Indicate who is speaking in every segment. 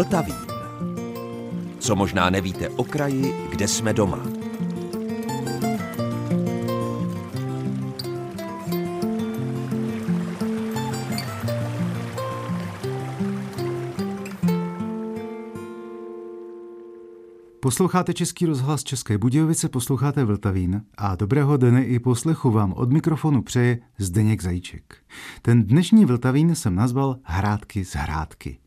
Speaker 1: Vltavín. Co možná nevíte o kraji, kde jsme doma.
Speaker 2: Posloucháte Český rozhlas České Budějovice, posloucháte Vltavín a dobrého dne i poslechu vám od mikrofonu přeje Zdeněk Zajíček. Ten dnešní Vltavín jsem nazval Hrádky z hrádky.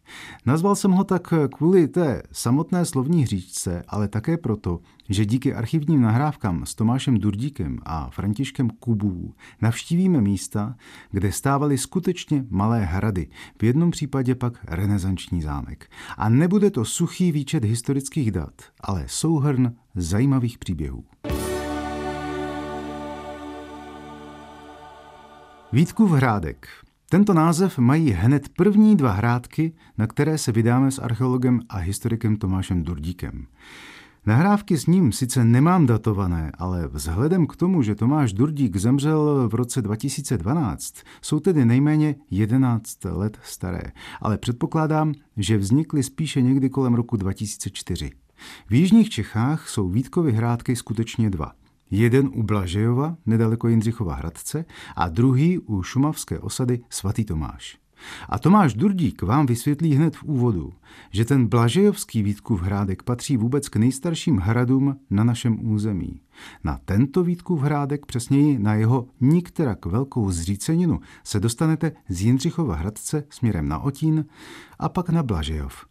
Speaker 2: Nazval jsem ho tak kvůli té samotné slovní hříčce, ale také proto, že díky archivním nahrávkám s Tomášem Durdíkem a Františkem Kubů navštívíme místa, kde stávaly skutečně malé hrady, v jednom případě pak renesanční zámek. A nebude to suchý výčet historických dat, ale souhrn zajímavých příběhů. Vítkův hrádek tento název mají hned první dva hrádky, na které se vydáme s archeologem a historikem Tomášem Durdíkem. Nahrávky s ním sice nemám datované, ale vzhledem k tomu, že Tomáš Durdík zemřel v roce 2012, jsou tedy nejméně 11 let staré, ale předpokládám, že vznikly spíše někdy kolem roku 2004. V jižních Čechách jsou Vítkovy hrádky skutečně dva – Jeden u Blažejova, nedaleko Jindřichova Hradce, a druhý u šumavské osady Svatý Tomáš. A Tomáš Durdík vám vysvětlí hned v úvodu, že ten Blažejovský Vítkův hrádek patří vůbec k nejstarším hradům na našem území. Na tento Vítkův hrádek, přesněji na jeho nikterak velkou zříceninu, se dostanete z Jindřichova Hradce směrem na Otín a pak na Blažejov.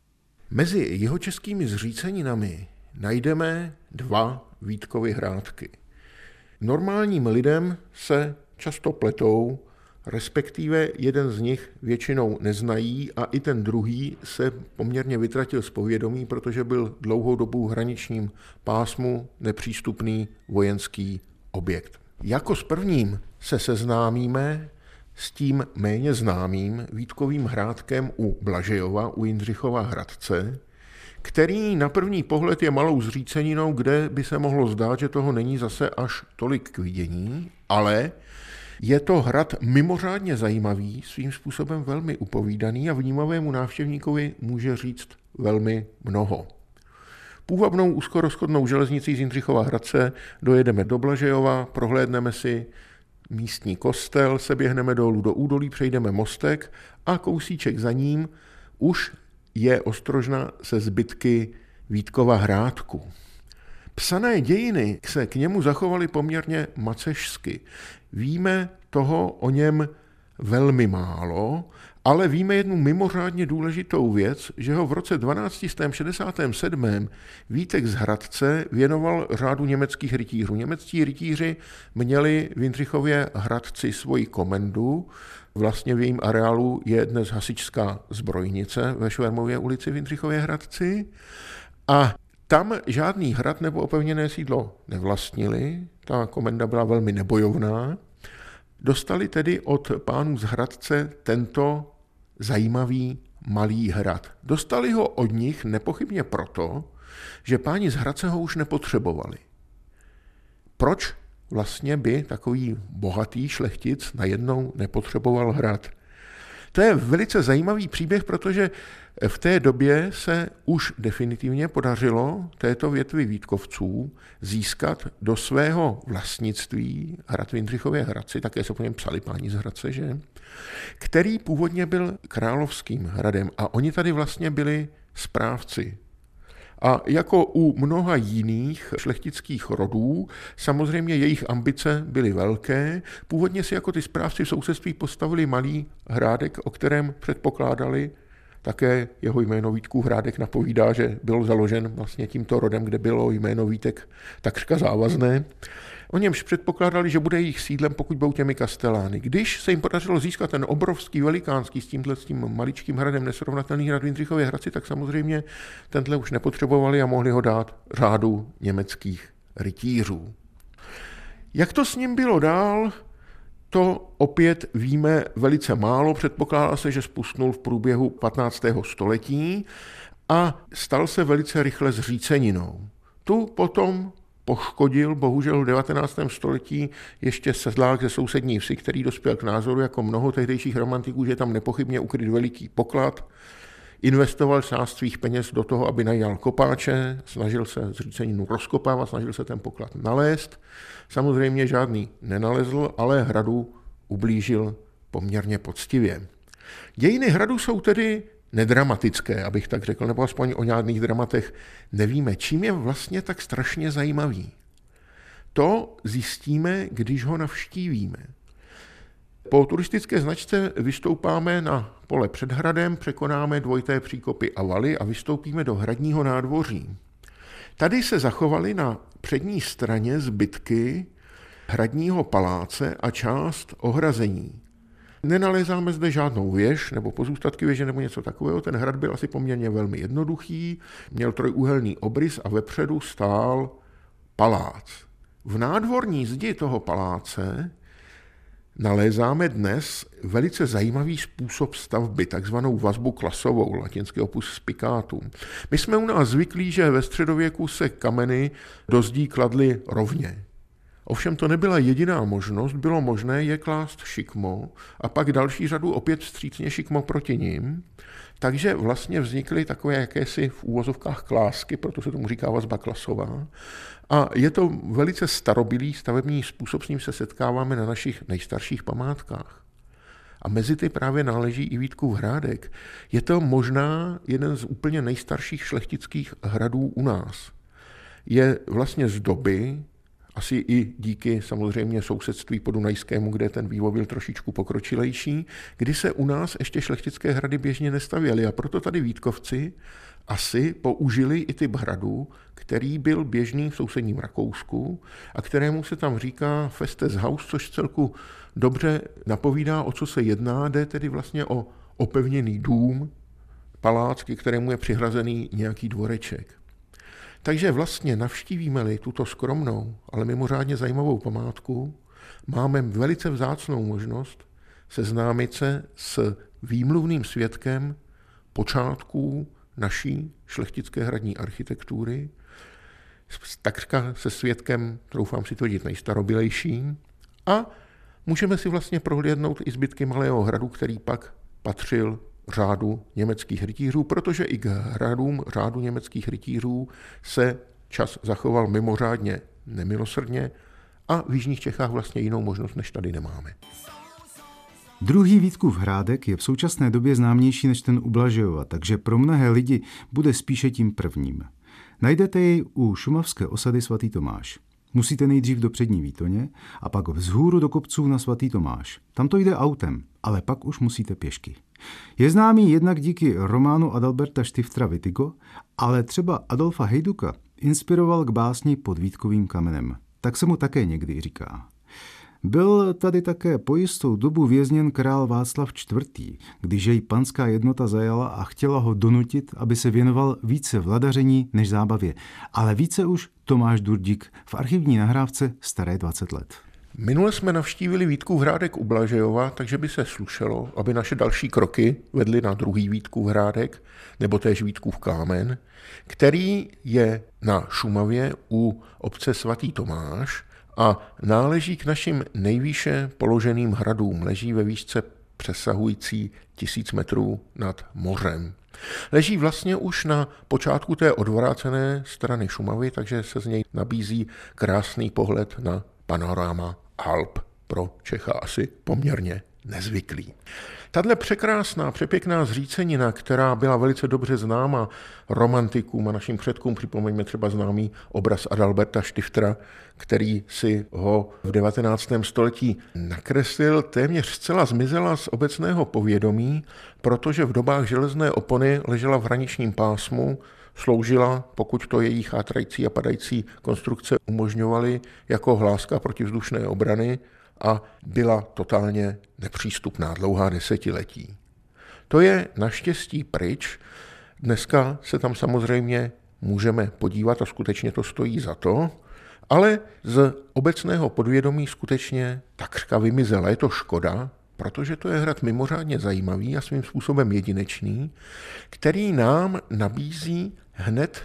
Speaker 3: Mezi jeho českými zříceninami najdeme dva Vítkovy hrádky – Normálním lidem se často pletou, respektive jeden z nich většinou neznají a i ten druhý se poměrně vytratil z povědomí, protože byl dlouhou dobu v hraničním pásmu nepřístupný vojenský objekt. Jako s prvním se seznámíme s tím méně známým Vítkovým hrádkem u Blažejova, u Jindřichova Hradce, který na první pohled je malou zříceninou, kde by se mohlo zdát, že toho není zase až tolik k vidění, ale je to hrad mimořádně zajímavý, svým způsobem velmi upovídaný a vnímavému návštěvníkovi může říct velmi mnoho. Půvabnou úzkorozchodnou železnicí z Jindřichova Hradce dojedeme do Blažejova, prohlédneme si místní kostel, se běhneme dolů do údolí, přejdeme mostek a kousíček za ním už je ostrožna se zbytky Vítkova hrádku. Psané dějiny se k němu zachovaly poměrně macežsky. Víme toho o něm velmi málo, ale víme jednu mimořádně důležitou věc, že ho v roce 1267. Vítek z Hradce věnoval řádu německých rytířů. Německí rytíři měli v Jindřichově Hradci svoji komendu, Vlastně v jejím areálu je dnes hasičská zbrojnice ve Švermově ulici v Jindřichově Hradci. A tam žádný hrad nebo opevněné sídlo nevlastnili, ta komenda byla velmi nebojovná. Dostali tedy od pánů z Hradce tento zajímavý malý hrad. Dostali ho od nich nepochybně proto, že páni z Hradce ho už nepotřebovali. Proč vlastně by takový bohatý šlechtic najednou nepotřeboval hrad. To je velice zajímavý příběh, protože v té době se už definitivně podařilo této větvi Vítkovců získat do svého vlastnictví hrad v Jindřichově Hradci, také se po něm psali páni z Hradce, že? který původně byl královským hradem a oni tady vlastně byli správci a jako u mnoha jiných šlechtických rodů, samozřejmě jejich ambice byly velké. Původně si jako ty správci v sousedství postavili malý hrádek, o kterém předpokládali, také jeho jméno Vítkův hrádek napovídá, že byl založen vlastně tímto rodem, kde bylo jméno Vítek takřka závazné. O němž předpokládali, že bude jejich sídlem, pokud budou těmi kastelány. Když se jim podařilo získat ten obrovský, velikánský s tímhle s tím maličkým hradem nesrovnatelný hrad v Jindřichově Hradci, tak samozřejmě tenhle už nepotřebovali a mohli ho dát řádu německých rytířů. Jak to s ním bylo dál, to opět víme velice málo. Předpokládá se, že spustnul v průběhu 15. století a stal se velice rychle zříceninou. Tu potom poškodil bohužel v 19. století ještě sedlák ze sousední vsi, který dospěl k názoru jako mnoho tehdejších romantiků, že tam nepochybně ukryt veliký poklad. Investoval část svých peněz do toho, aby najal kopáče, snažil se zříceninu rozkopávat, snažil se ten poklad nalézt. Samozřejmě žádný nenalezl, ale hradu ublížil poměrně poctivě. Dějiny hradu jsou tedy nedramatické, abych tak řekl, nebo aspoň o žádných dramatech nevíme. Čím je vlastně tak strašně zajímavý? To zjistíme, když ho navštívíme. Po turistické značce vystoupáme na pole před hradem, překonáme dvojité příkopy a valy a vystoupíme do hradního nádvoří. Tady se zachovaly na přední straně zbytky hradního paláce a část ohrazení. Nenalézáme zde žádnou věž nebo pozůstatky věže nebo něco takového. Ten hrad byl asi poměrně velmi jednoduchý, měl trojúhelný obrys a vepředu stál palác. V nádvorní zdi toho paláce nalézáme dnes velice zajímavý způsob stavby, takzvanou vazbu klasovou, latinský opus spicatum. My jsme u nás zvyklí, že ve středověku se kameny do zdí kladly rovně. Ovšem to nebyla jediná možnost, bylo možné je klást šikmo a pak další řadu opět vstřícně šikmo proti ním, takže vlastně vznikly takové jakési v úvozovkách klásky, proto se tomu říká vazba klasová. A je to velice starobilý stavební způsob, s ním se setkáváme na našich nejstarších památkách. A mezi ty právě náleží i Vítkův hrádek. Je to možná jeden z úplně nejstarších šlechtických hradů u nás. Je vlastně z doby, asi i díky samozřejmě sousedství podunajskému, kde ten vývoj byl trošičku pokročilejší, kdy se u nás ještě šlechtické hrady běžně nestavěly a proto tady Vítkovci asi použili i typ hradu, který byl běžný v sousedním Rakousku a kterému se tam říká Festes House, což celku dobře napovídá, o co se jedná. Jde tedy vlastně o opevněný dům, palác, ke kterému je přihrazený nějaký dvoreček. Takže vlastně navštívíme-li tuto skromnou, ale mimořádně zajímavou památku, máme velice vzácnou možnost seznámit se s výmluvným svědkem počátků naší šlechtické hradní architektury, takřka se svědkem, troufám si tvrdit, nejstarobilejším, a můžeme si vlastně prohlédnout i zbytky Malého hradu, který pak patřil řádu německých rytířů, protože i k hradům řádu německých rytířů se čas zachoval mimořádně nemilosrdně a v Jižních Čechách vlastně jinou možnost než tady nemáme.
Speaker 2: Druhý Vítkův hrádek je v současné době známější než ten u Blažejova, takže pro mnohé lidi bude spíše tím prvním. Najdete jej u šumavské osady svatý Tomáš. Musíte nejdřív do přední výtoně a pak vzhůru do kopců na svatý Tomáš. Tam to jde autem, ale pak už musíte pěšky. Je známý jednak díky románu Adalberta Štiftra Vitigo, ale třeba Adolfa Hejduka inspiroval k básni pod Vítkovým kamenem. Tak se mu také někdy říká. Byl tady také po jistou dobu vězněn král Václav IV., když jej panská jednota zajala a chtěla ho donutit, aby se věnoval více vladaření než zábavě. Ale více už Tomáš Durdík v archivní nahrávce Staré 20 let.
Speaker 3: Minule jsme navštívili Vítku hrádek u Blažejova, takže by se slušelo, aby naše další kroky vedly na druhý Vítku hrádek, nebo též Vítkův kámen, který je na Šumavě u obce svatý Tomáš a náleží k našim nejvýše položeným hradům. Leží ve výšce přesahující tisíc metrů nad mořem. Leží vlastně už na počátku té odvrácené strany Šumavy, takže se z něj nabízí krásný pohled na panorama Alp pro Čecha asi poměrně nezvyklý. Tahle překrásná, přepěkná zřícenina, která byla velice dobře známa romantikům a našim předkům, připomeňme třeba známý obraz Adalberta Štiftra, který si ho v 19. století nakreslil, téměř zcela zmizela z obecného povědomí, protože v dobách železné opony ležela v hraničním pásmu, sloužila, pokud to její chátrající a padající konstrukce umožňovaly, jako hláska protivzdušné obrany a byla totálně nepřístupná dlouhá desetiletí. To je naštěstí pryč. Dneska se tam samozřejmě můžeme podívat a skutečně to stojí za to, ale z obecného podvědomí skutečně takřka vymizela. Je to škoda, protože to je hrad mimořádně zajímavý a svým způsobem jedinečný, který nám nabízí hned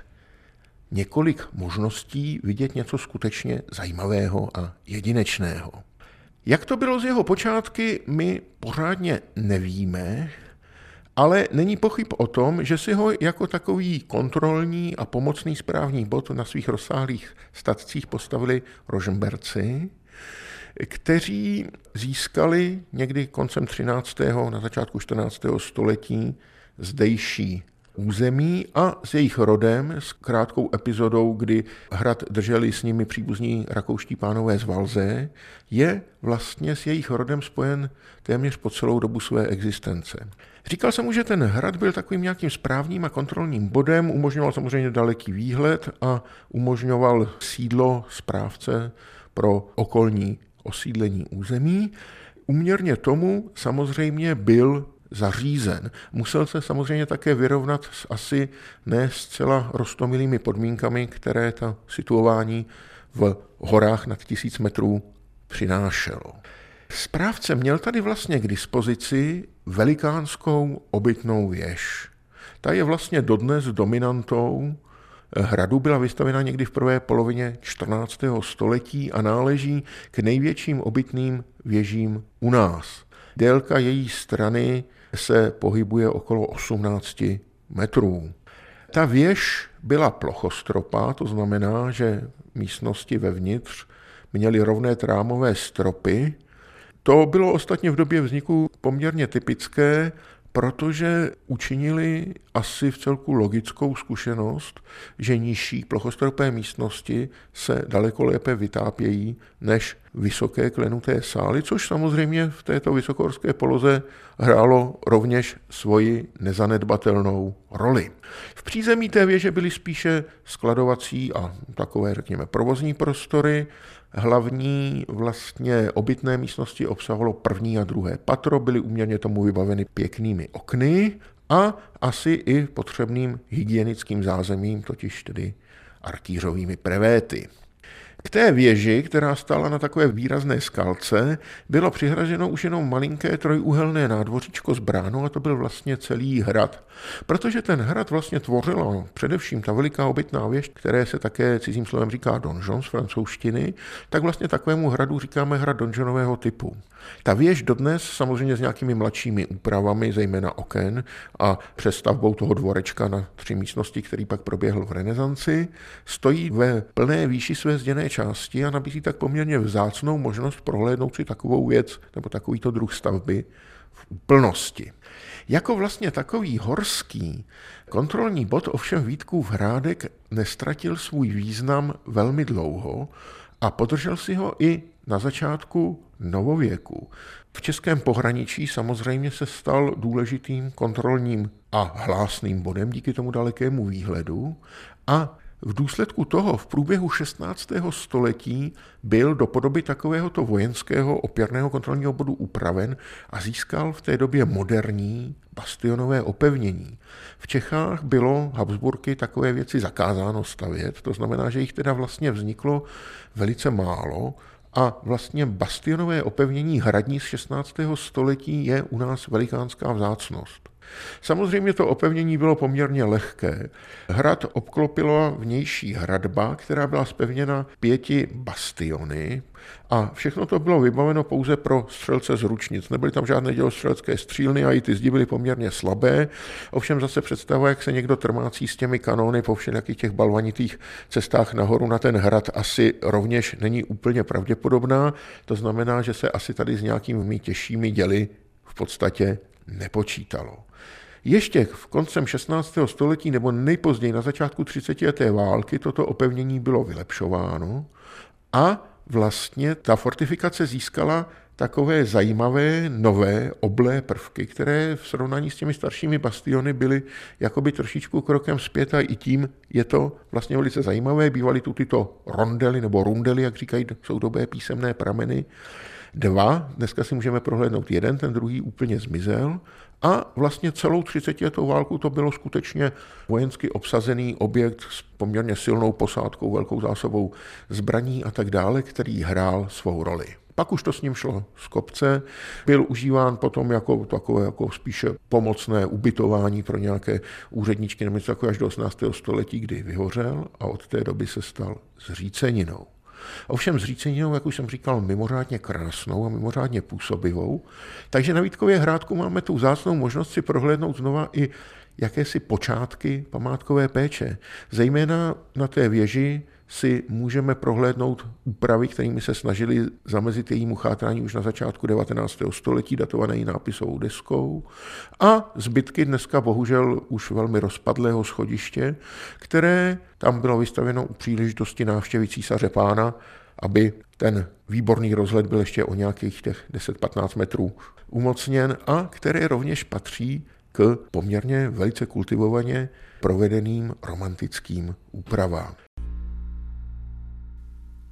Speaker 3: několik možností vidět něco skutečně zajímavého a jedinečného. Jak to bylo z jeho počátky, my pořádně nevíme, ale není pochyb o tom, že si ho jako takový kontrolní a pomocný správní bod na svých rozsáhlých statcích postavili Rožemberci, kteří získali někdy koncem 13. na začátku 14. století zdejší území a s jejich rodem, s krátkou epizodou, kdy hrad drželi s nimi příbuzní rakouští pánové z Valze, je vlastně s jejich rodem spojen téměř po celou dobu své existence. Říkal jsem mu, že ten hrad byl takovým nějakým správním a kontrolním bodem, umožňoval samozřejmě daleký výhled a umožňoval sídlo správce pro okolní osídlení území. Uměrně tomu samozřejmě byl zařízen. Musel se samozřejmě také vyrovnat s asi ne zcela rostomilými podmínkami, které ta situování v horách nad tisíc metrů přinášelo. Správce měl tady vlastně k dispozici velikánskou obytnou věž. Ta je vlastně dodnes dominantou hradu, byla vystavena někdy v prvé polovině 14. století a náleží k největším obytným věžím u nás. Délka její strany se pohybuje okolo 18 metrů. Ta věž byla plochostropá, to znamená, že místnosti vevnitř měly rovné trámové stropy. To bylo ostatně v době vzniku poměrně typické, protože učinili asi v celku logickou zkušenost, že nižší plochostropé místnosti se daleko lépe vytápějí než vysoké klenuté sály, což samozřejmě v této vysokorské poloze hrálo rovněž svoji nezanedbatelnou roli. V přízemí té věže byly spíše skladovací a takové, řekněme, provozní prostory, Hlavní vlastně obytné místnosti obsahovalo první a druhé patro, byly uměrně tomu vybaveny pěknými okny a asi i potřebným hygienickým zázemím, totiž tedy artířovými prevéty. K té věži, která stála na takové výrazné skalce, bylo přihraženo už jenom malinké trojúhelné nádvoříčko z bránou a to byl vlastně celý hrad. Protože ten hrad vlastně tvořila především ta veliká obytná věž, které se také cizím slovem říká donjon z francouzštiny, tak vlastně takovému hradu říkáme hrad donjonového typu. Ta věž dodnes samozřejmě s nějakými mladšími úpravami, zejména oken a přestavbou toho dvorečka na tři místnosti, který pak proběhl v renesanci, stojí ve plné výši své zděné části a nabízí tak poměrně vzácnou možnost prohlédnout si takovou věc nebo takovýto druh stavby v úplnosti. Jako vlastně takový horský kontrolní bod ovšem Vítkův hrádek nestratil svůj význam velmi dlouho a podržel si ho i na začátku novověku. V českém pohraničí samozřejmě se stal důležitým kontrolním a hlásným bodem díky tomu dalekému výhledu a v důsledku toho v průběhu 16. století byl do podoby takovéhoto vojenského opěrného kontrolního bodu upraven a získal v té době moderní bastionové opevnění. V Čechách bylo Habsburky takové věci zakázáno stavět, to znamená, že jich teda vlastně vzniklo velice málo a vlastně bastionové opevnění hradní z 16. století je u nás velikánská vzácnost. Samozřejmě to opevnění bylo poměrně lehké. Hrad obklopila vnější hradba, která byla spevněna pěti bastiony a všechno to bylo vybaveno pouze pro střelce z ručnic. Nebyly tam žádné dělostřelecké střílny a i ty zdi byly poměrně slabé. Ovšem zase představa, jak se někdo trmácí s těmi kanóny po všelijakých těch balvanitých cestách nahoru na ten hrad, asi rovněž není úplně pravděpodobná. To znamená, že se asi tady s nějakými těžšími děly v podstatě nepočítalo. Ještě v koncem 16. století nebo nejpozději na začátku 30. leté války toto opevnění bylo vylepšováno a vlastně ta fortifikace získala takové zajímavé, nové, oblé prvky, které v srovnání s těmi staršími bastiony byly jakoby trošičku krokem zpět a i tím je to vlastně velice zajímavé. Bývaly tu tyto rondely nebo rundely, jak říkají soudobé písemné prameny, dva, dneska si můžeme prohlédnout jeden, ten druhý úplně zmizel a vlastně celou 30 letou válku to bylo skutečně vojensky obsazený objekt s poměrně silnou posádkou, velkou zásobou zbraní a tak dále, který hrál svou roli. Pak už to s ním šlo z kopce, byl užíván potom jako takové jako spíše pomocné ubytování pro nějaké úředničky nebo něco až do 18. století, kdy vyhořel a od té doby se stal zříceninou. Ovšem zříceninou, jak už jsem říkal, mimořádně krásnou a mimořádně působivou. Takže na Vítkově hrádku máme tu vzácnou možnost si prohlédnout znova i jakési počátky památkové péče. Zejména na té věži si můžeme prohlédnout úpravy, kterými se snažili zamezit jejímu chátrání už na začátku 19. století, datované nápisovou deskou, a zbytky dneska bohužel už velmi rozpadlého schodiště, které tam bylo vystavěno u příležitosti návštěvy císaře pána, aby ten výborný rozhled byl ještě o nějakých těch 10-15 metrů umocněn a které rovněž patří k poměrně velice kultivovaně provedeným romantickým úpravám.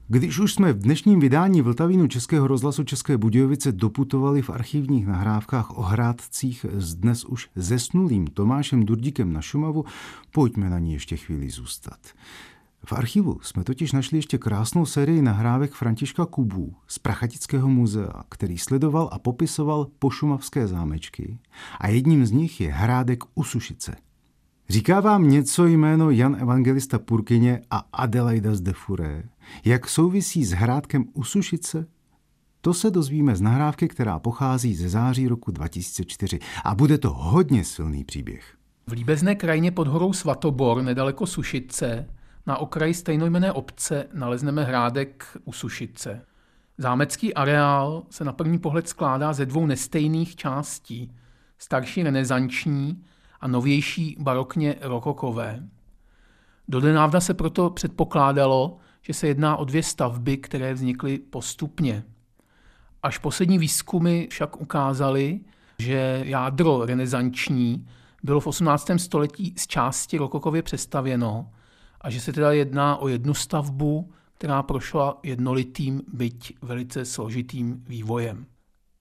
Speaker 2: Když už jsme v dnešním vydání Vltavínu Českého rozhlasu České Budějovice doputovali v archivních nahrávkách o hrádcích s dnes už zesnulým Tomášem Durdíkem na Šumavu, pojďme na ní ještě chvíli zůstat. V archivu jsme totiž našli ještě krásnou sérii nahrávek Františka Kubů z Prachatického muzea, který sledoval a popisoval pošumavské zámečky a jedním z nich je hrádek u Sušice. Říká vám něco jméno Jan Evangelista Purkyně a Adelaida z Defuré? Jak souvisí s hrádkem u Sušice? To se dozvíme z nahrávky, která pochází ze září roku 2004 a bude to hodně silný příběh.
Speaker 4: V líbezné krajině pod horou Svatobor, nedaleko Sušice, na okraji stejnojmené obce nalezneme hrádek u Sušice. Zámecký areál se na první pohled skládá ze dvou nestejných částí. Starší renesanční a novější barokně rokokové. Dodenávna se proto předpokládalo, že se jedná o dvě stavby, které vznikly postupně. Až poslední výzkumy však ukázaly, že jádro renesanční bylo v 18. století z části rokokově přestavěno a že se teda jedná o jednu stavbu, která prošla jednolitým, byť velice složitým vývojem.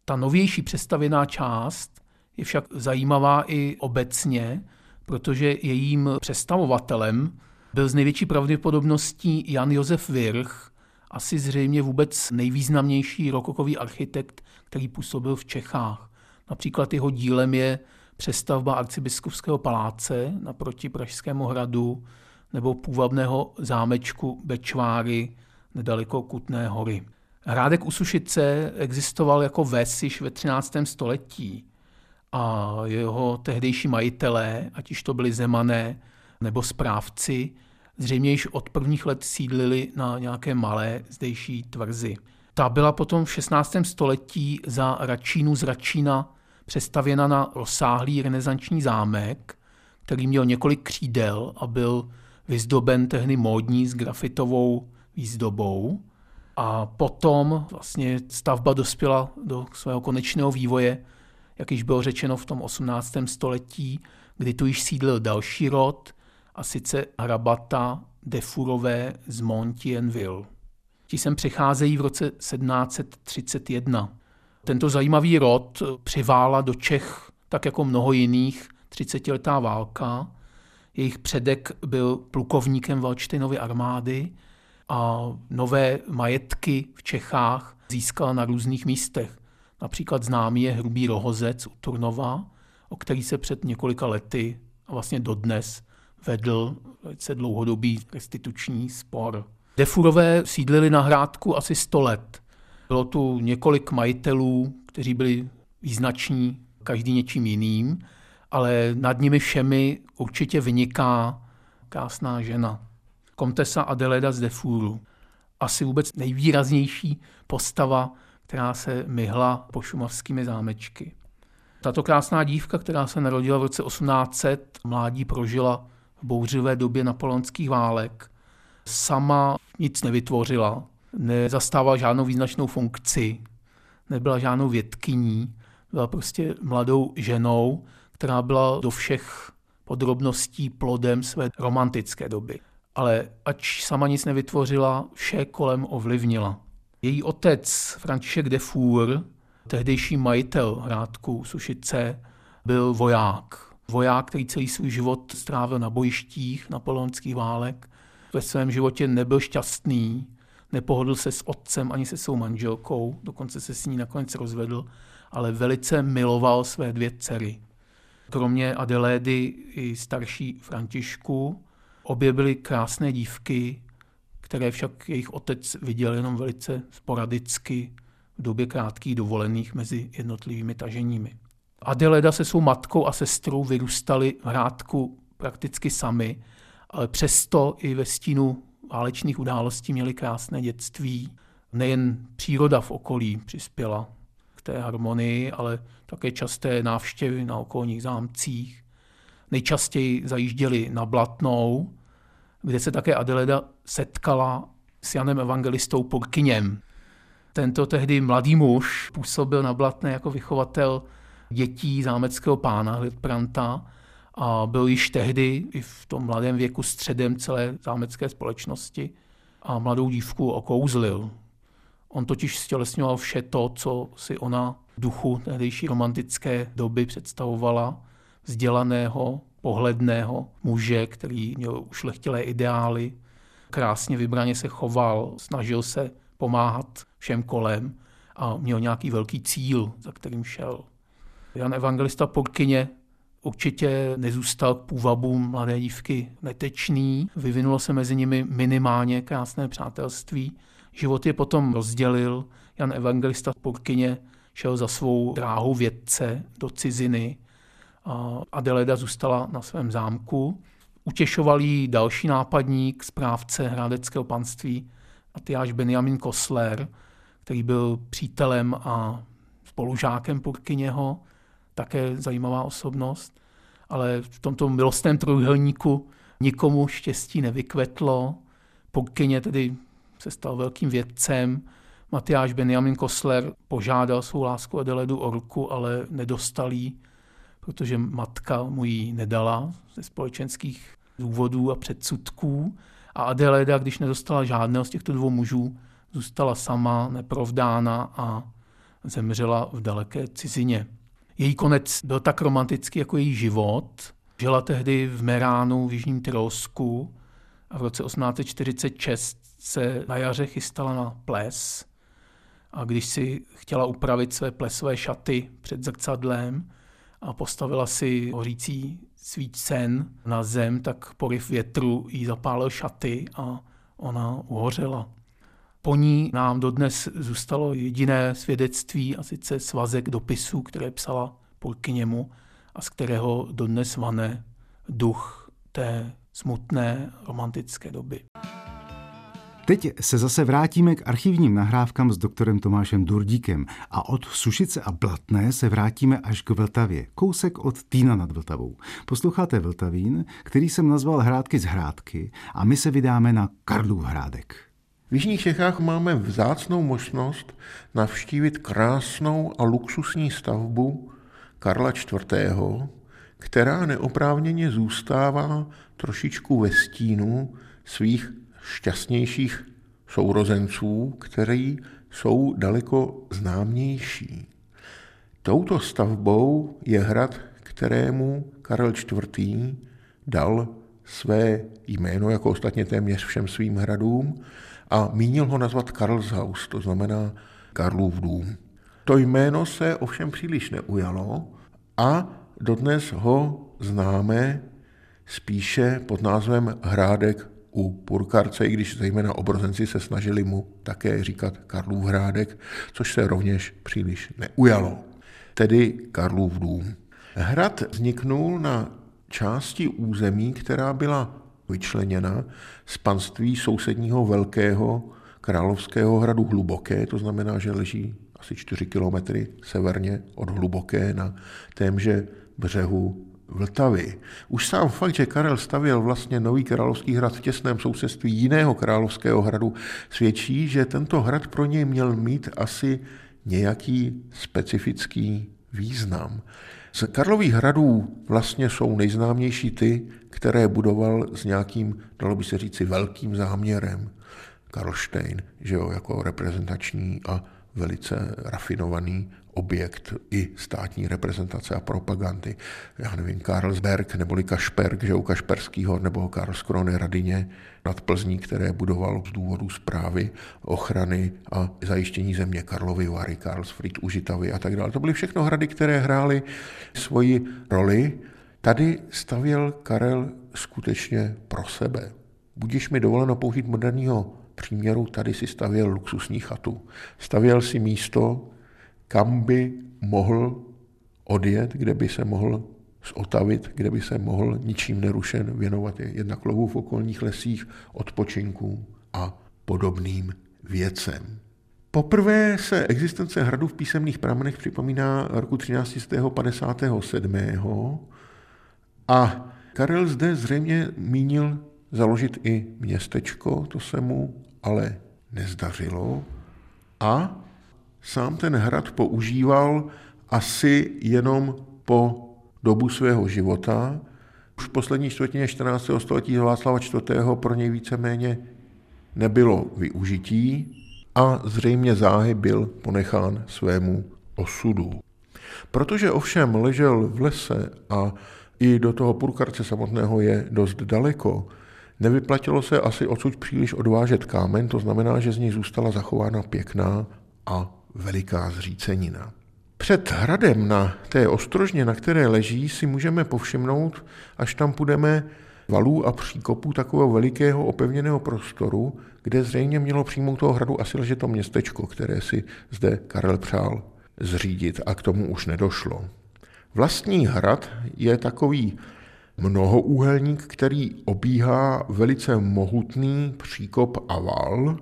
Speaker 4: Ta novější přestavěná část je však zajímavá i obecně, protože jejím přestavovatelem byl z největší pravděpodobností Jan Josef Virch, asi zřejmě vůbec nejvýznamnější rokokový architekt, který působil v Čechách. Například jeho dílem je přestavba arcibiskupského paláce naproti Pražskému hradu nebo půvabného zámečku Bečváry nedaleko Kutné hory. Hrádek u Sušice existoval jako ves již ve 13. století a jeho tehdejší majitelé, ať již to byli zemané nebo správci, zřejmě již od prvních let sídlili na nějaké malé zdejší tvrzi. Ta byla potom v 16. století za Račínu z Račína přestavěna na rozsáhlý renesanční zámek, který měl několik křídel a byl vyzdoben tehdy módní s grafitovou výzdobou. A potom vlastně stavba dospěla do svého konečného vývoje jak již bylo řečeno v tom 18. století, kdy tu již sídlil další rod, a sice hrabata Defurové z Montienville. Ti sem přicházejí v roce 1731. Tento zajímavý rod přivála do Čech, tak jako mnoho jiných, 30-letá válka. Jejich předek byl plukovníkem Valčtejnovy armády a nové majetky v Čechách získal na různých místech. Například známý je hrubý rohozec u Turnova, o který se před několika lety a vlastně dodnes vedl velice dlouhodobý restituční spor. Defurové sídlili na Hrádku asi 100 let. Bylo tu několik majitelů, kteří byli význační, každý něčím jiným, ale nad nimi všemi určitě vyniká krásná žena. Komtesa Adeleda z Defuru. Asi vůbec nejvýraznější postava která se myhla pošumavskými zámečky. Tato krásná dívka, která se narodila v roce 1800, mládí prožila v bouřivé době napoleonských válek, sama nic nevytvořila, nezastávala žádnou význačnou funkci, nebyla žádnou vědkyní, byla prostě mladou ženou, která byla do všech podrobností plodem své romantické doby. Ale ač sama nic nevytvořila, vše kolem ovlivnila. Její otec František de Fur, tehdejší majitel Hrádku Sušice, byl voják. Voják, který celý svůj život strávil na bojištích napoleonských válek. Ve svém životě nebyl šťastný, nepohodl se s otcem ani se svou manželkou, dokonce se s ní nakonec rozvedl, ale velice miloval své dvě dcery. Kromě Adelédy i starší Františku, obě byly krásné dívky, které však jejich otec viděl jenom velice sporadicky v době krátkých dovolených mezi jednotlivými taženími. Adeleda se svou matkou a sestrou vyrůstali v Hrádku prakticky sami, ale přesto i ve stínu válečných událostí měli krásné dětství. Nejen příroda v okolí přispěla k té harmonii, ale také časté návštěvy na okolních zámcích. Nejčastěji zajížděli na Blatnou, kde se také Adeleda setkala s Janem Evangelistou Purkyněm. Tento tehdy mladý muž působil na Blatné jako vychovatel dětí zámeckého pána Lidpranta a byl již tehdy i v tom mladém věku středem celé zámecké společnosti a mladou dívku okouzlil. On totiž stělesňoval vše to, co si ona v duchu tehdejší romantické doby představovala, vzdělaného, pohledného muže, který měl ušlechtilé ideály, krásně vybraně se choval, snažil se pomáhat všem kolem a měl nějaký velký cíl, za kterým šel. Jan Evangelista Porkyně určitě nezůstal k půvabům mladé dívky netečný. Vyvinulo se mezi nimi minimálně krásné přátelství. Život je potom rozdělil. Jan Evangelista Porkyně šel za svou dráhou vědce do ciziny. A Adeleda zůstala na svém zámku. Utěšoval jí další nápadník, správce hradeckého panství, Matyáš Benjamin Kosler, který byl přítelem a spolužákem Purkyněho také zajímavá osobnost, ale v tomto milostném trojuhelníku nikomu štěstí nevykvetlo. Pokyně tedy se stal velkým vědcem. Matyáš Benjamin Kosler požádal svou lásku Adeledu o ruku, ale nedostal jí, protože matka mu ji nedala ze společenských důvodů a předsudků. A Adeleda, když nedostala žádného z těchto dvou mužů, zůstala sama, neprovdána a zemřela v daleké cizině. Její konec byl tak romantický jako její život. Žila tehdy v Meránu v Jižním Tyrolsku a v roce 1846 se na jaře chystala na ples. A když si chtěla upravit své plesové šaty před zrcadlem a postavila si hořící svícen na zem, tak poryv větru jí zapálil šaty a ona uhořela. Po ní nám dodnes zůstalo jediné svědectví, a sice svazek dopisů, které psala Purkyněmu a z kterého dodnes vane duch té smutné romantické doby.
Speaker 2: Teď se zase vrátíme k archivním nahrávkám s doktorem Tomášem Durdíkem a od Sušice a Blatné se vrátíme až k Vltavě, kousek od Týna nad Vltavou. Posloucháte Vltavín, který jsem nazval Hrádky z Hrádky a my se vydáme na Karlův Hrádek.
Speaker 3: V Jižních Čechách máme vzácnou možnost navštívit krásnou a luxusní stavbu Karla IV., která neoprávněně zůstává trošičku ve stínu svých šťastnějších sourozenců, který jsou daleko známější. Touto stavbou je hrad, kterému Karel IV. dal své jméno, jako ostatně téměř všem svým hradům, a mínil ho nazvat Karlshaus, to znamená Karlův dům. To jméno se ovšem příliš neujalo a dodnes ho známe spíše pod názvem Hrádek u Purkarce, i když zejména obrozenci se snažili mu také říkat Karlův hrádek, což se rovněž příliš neujalo. Tedy Karlův dům. Hrad vzniknul na části území, která byla vyčleněna z panství sousedního velkého královského hradu Hluboké, to znamená, že leží asi 4 kilometry severně od Hluboké na témže břehu Vltavy. Už sám fakt, že Karel stavěl vlastně nový královský hrad v těsném sousedství jiného královského hradu, svědčí, že tento hrad pro něj měl mít asi nějaký specifický význam. Z Karlových hradů vlastně jsou nejznámější ty, které budoval s nějakým, dalo by se říci, velkým záměrem. Karlštejn, že jo, jako reprezentační a velice rafinovaný objekt i státní reprezentace a propagandy. Já nevím, Karlsberg neboli Kašperk, že u Kašperského nebo Karlskrone Radině nad Plzní, které budoval z důvodu zprávy, ochrany a zajištění země Karlovy Vary, Karlsfried, Užitavy a tak dále. To byly všechno hrady, které hrály svoji roli. Tady stavěl Karel skutečně pro sebe. Budíš mi dovoleno použít moderního příměru tady si stavěl luxusní chatu. Stavěl si místo, kam by mohl odjet, kde by se mohl zotavit, kde by se mohl ničím nerušen věnovat jednak lovu v okolních lesích, odpočinku a podobným věcem. Poprvé se existence hradu v písemných pramenech připomíná roku 1357. A Karel zde zřejmě mínil založit i městečko, to se mu ale nezdařilo. A sám ten hrad používal asi jenom po dobu svého života. Už v poslední čtvrtině 14. století Václava IV. pro něj víceméně nebylo využití a zřejmě záhy byl ponechán svému osudu. Protože ovšem ležel v lese a i do toho purkarce samotného je dost daleko, nevyplatilo se asi odsud příliš odvážet kámen, to znamená, že z něj zůstala zachována pěkná a veliká zřícenina. Před hradem na té ostrožně, na které leží, si můžeme povšimnout, až tam půjdeme valů a příkopů takového velikého opevněného prostoru, kde zřejmě mělo přijmout toho hradu asi ležet to městečko, které si zde Karel přál zřídit a k tomu už nedošlo. Vlastní hrad je takový mnohoúhelník, který obíhá velice mohutný příkop a val,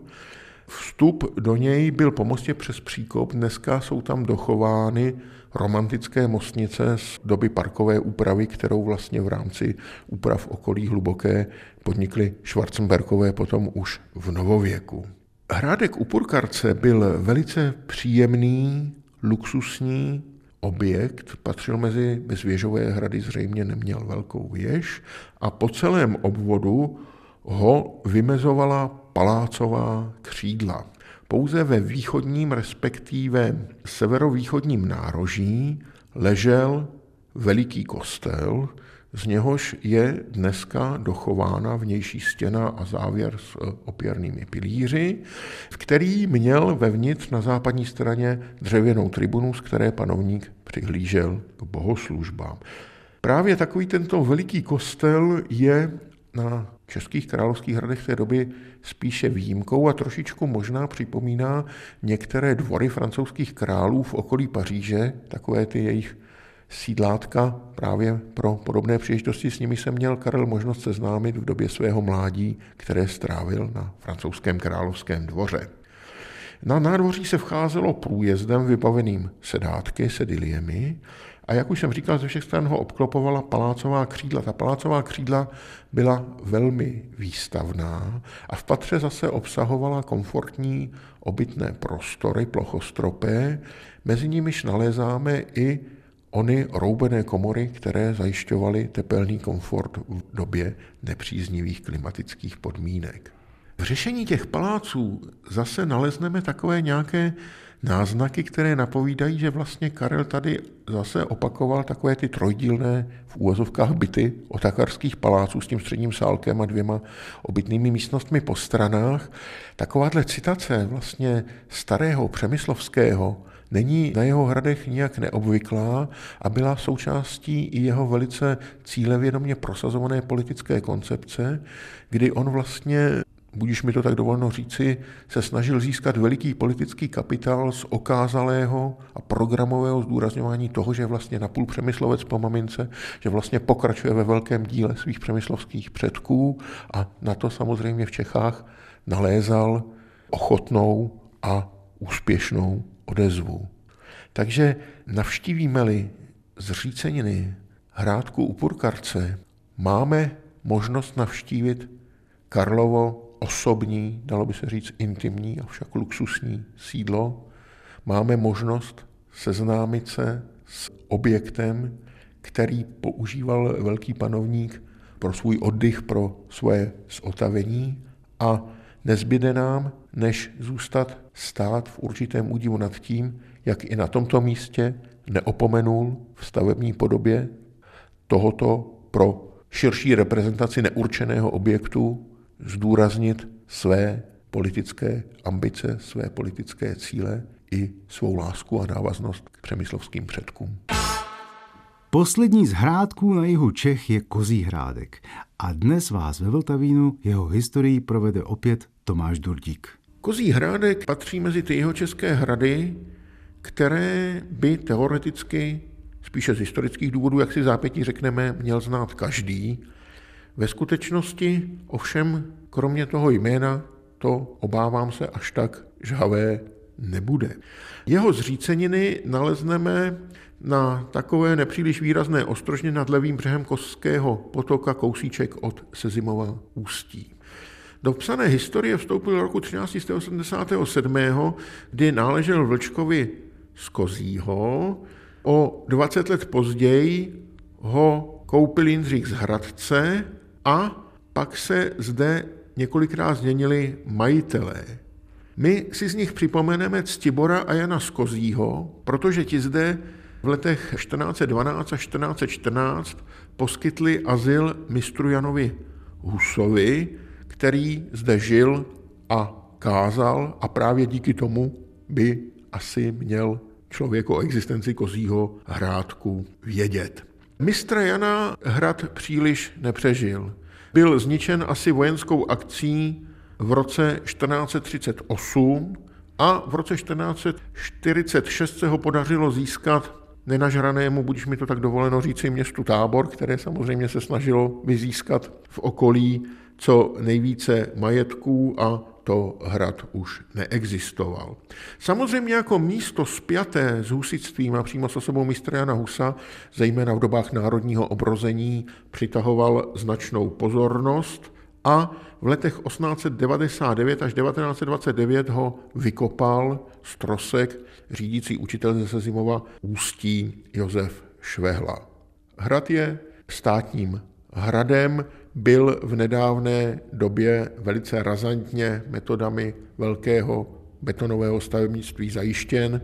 Speaker 3: Vstup do něj byl po mostě přes příkop, dneska jsou tam dochovány romantické mostnice z doby parkové úpravy, kterou vlastně v rámci úprav okolí hluboké podnikly Schwarzenbergové potom už v novověku. Hrádek u Purkarce byl velice příjemný, luxusní objekt, patřil mezi bezvěžové hrady, zřejmě neměl velkou věž a po celém obvodu ho vymezovala palácová křídla. Pouze ve východním, respektive severovýchodním nároží ležel veliký kostel, z něhož je dneska dochována vnější stěna a závěr s opěrnými pilíři, v který měl vevnitř na západní straně dřevěnou tribunu, z které panovník přihlížel k bohoslužbám. Právě takový tento veliký kostel je na českých královských hradech té doby spíše výjimkou a trošičku možná připomíná některé dvory francouzských králů v okolí Paříže, takové ty jejich sídlátka právě pro podobné příležitosti. S nimi se měl Karel možnost seznámit v době svého mládí, které strávil na francouzském královském dvoře. Na nádvoří se vcházelo průjezdem vybaveným sedátky, sediliemi, a jak už jsem říkal, ze všech stran ho obklopovala palácová křídla. Ta palácová křídla byla velmi výstavná a v patře zase obsahovala komfortní obytné prostory, plochostropé, mezi nimiž nalézáme i ony roubené komory, které zajišťovaly tepelný komfort v době nepříznivých klimatických podmínek. V řešení těch paláců zase nalezneme takové nějaké náznaky, které napovídají, že vlastně Karel tady zase opakoval takové ty trojdílné v úvozovkách byty otakarských paláců s tím středním sálkem a dvěma obytnými místnostmi po stranách. Takováhle citace vlastně starého přemyslovského není na jeho hradech nijak neobvyklá a byla součástí i jeho velice cílevědomě prosazované politické koncepce, kdy on vlastně budíš mi to tak dovolno říci, se snažil získat veliký politický kapitál z okázalého a programového zdůrazňování toho, že je vlastně napůl přemyslovec po mamince, že vlastně pokračuje ve velkém díle svých přemyslovských předků a na to samozřejmě v Čechách nalézal ochotnou a úspěšnou odezvu. Takže navštívíme-li zříceniny Hrádku u Purkarce, máme možnost navštívit Karlovo osobní, dalo by se říct intimní, avšak luxusní sídlo, máme možnost seznámit se s objektem, který používal velký panovník pro svůj oddych, pro svoje zotavení a nezbyde nám, než zůstat stát v určitém údivu nad tím, jak i na tomto místě neopomenul v stavební podobě tohoto pro širší reprezentaci neurčeného objektu zdůraznit své politické ambice, své politické cíle i svou lásku a návaznost k přemyslovským předkům.
Speaker 2: Poslední z hrádků na jihu Čech je Kozí hrádek a dnes vás ve Vltavínu jeho historii provede opět Tomáš Durdík.
Speaker 3: Kozí hrádek patří mezi ty jeho české hrady, které by teoreticky, spíše z historických důvodů, jak si zápětí řekneme, měl znát každý. Ve skutečnosti ovšem, kromě toho jména, to obávám se až tak žhavé nebude. Jeho zříceniny nalezneme na takové nepříliš výrazné ostrožně nad levým břehem Koského potoka kousíček od Sezimova ústí. Do psané historie vstoupil roku 1387, kdy náležel Vlčkovi z Kozího. O 20 let později ho koupil Jindřich z Hradce a pak se zde několikrát změnili majitelé. My si z nich připomeneme Ctibora a Jana z Kozího, protože ti zde v letech 1412 a 1414 poskytli azyl mistru Janovi Husovi, který zde žil a kázal a právě díky tomu by asi měl člověk o existenci kozího hrádku vědět. Mistra Jana hrad příliš nepřežil. Byl zničen asi vojenskou akcí v roce 1438 a v roce 1446 se ho podařilo získat nenažranému, budíš mi to tak dovoleno říci, městu Tábor, které samozřejmě se snažilo vyzískat v okolí co nejvíce majetků a to hrad už neexistoval. Samozřejmě jako místo spjaté s husitstvím a přímo s osobou mistra Jana Husa, zejména v dobách národního obrození, přitahoval značnou pozornost a v letech 1899 až 1929 ho vykopal z trosek řídící učitel ze Sezimova Ústí Josef Švehla. Hrad je státním hradem, byl v nedávné době velice razantně metodami velkého betonového stavebnictví zajištěn,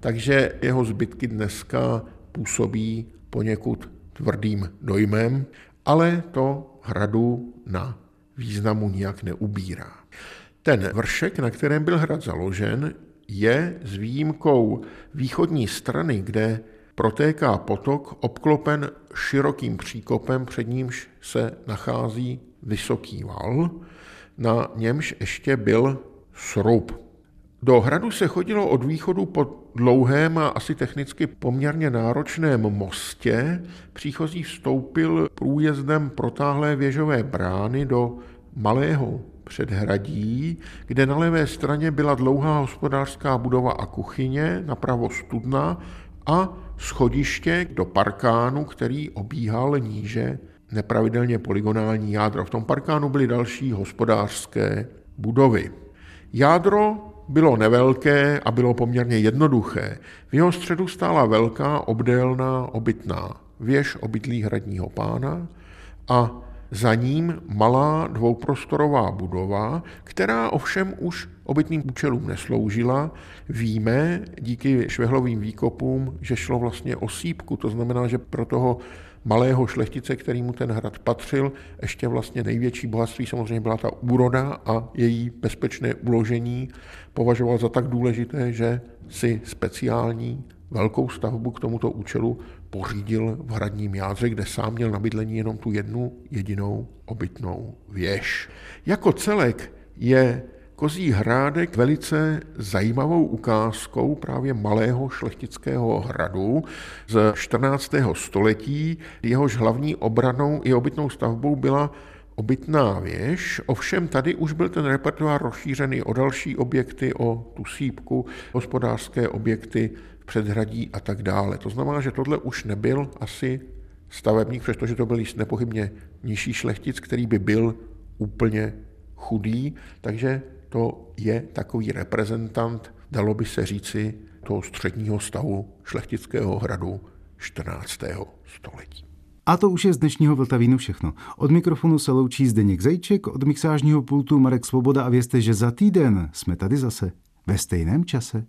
Speaker 3: takže jeho zbytky dneska působí poněkud tvrdým dojmem, ale to hradu na významu nijak neubírá. Ten vršek, na kterém byl hrad založen, je s výjimkou východní strany, kde protéká potok obklopen širokým příkopem, před nímž se nachází vysoký val, na němž ještě byl srub. Do hradu se chodilo od východu po dlouhém a asi technicky poměrně náročném mostě. Příchozí vstoupil průjezdem protáhlé věžové brány do malého předhradí, kde na levé straně byla dlouhá hospodářská budova a kuchyně, napravo studna a schodiště do parkánu, který obíhal níže nepravidelně polygonální jádro. V tom parkánu byly další hospodářské budovy. Jádro bylo nevelké a bylo poměrně jednoduché. V jeho středu stála velká obdélná obytná věž obytlý hradního pána a za ním malá dvouprostorová budova, která ovšem už obytným účelům nesloužila. Víme díky švehlovým výkopům, že šlo vlastně o sípku, to znamená, že pro toho malého šlechtice, kterýmu ten hrad patřil, ještě vlastně největší bohatství samozřejmě byla ta úroda a její bezpečné uložení považoval za tak důležité, že si speciální velkou stavbu k tomuto účelu pořídil v hradním jádře, kde sám měl na bydlení jenom tu jednu jedinou obytnou věž. Jako celek je Kozí hrádek velice zajímavou ukázkou právě malého šlechtického hradu z 14. století. Jehož hlavní obranou i obytnou stavbou byla obytná věž, ovšem tady už byl ten repertoár rozšířený o další objekty, o tu sípku, hospodářské objekty v předhradí a tak dále. To znamená, že tohle už nebyl asi stavebník, přestože to byl nepochybně nižší šlechtic, který by byl úplně chudý, takže to je takový reprezentant, dalo by se říci, toho středního stavu šlechtického hradu 14. století.
Speaker 2: A to už je z dnešního Vltavínu všechno. Od mikrofonu se loučí Zdeněk Zajček, od mixážního pultu Marek Svoboda a vězte, že za týden jsme tady zase ve stejném čase.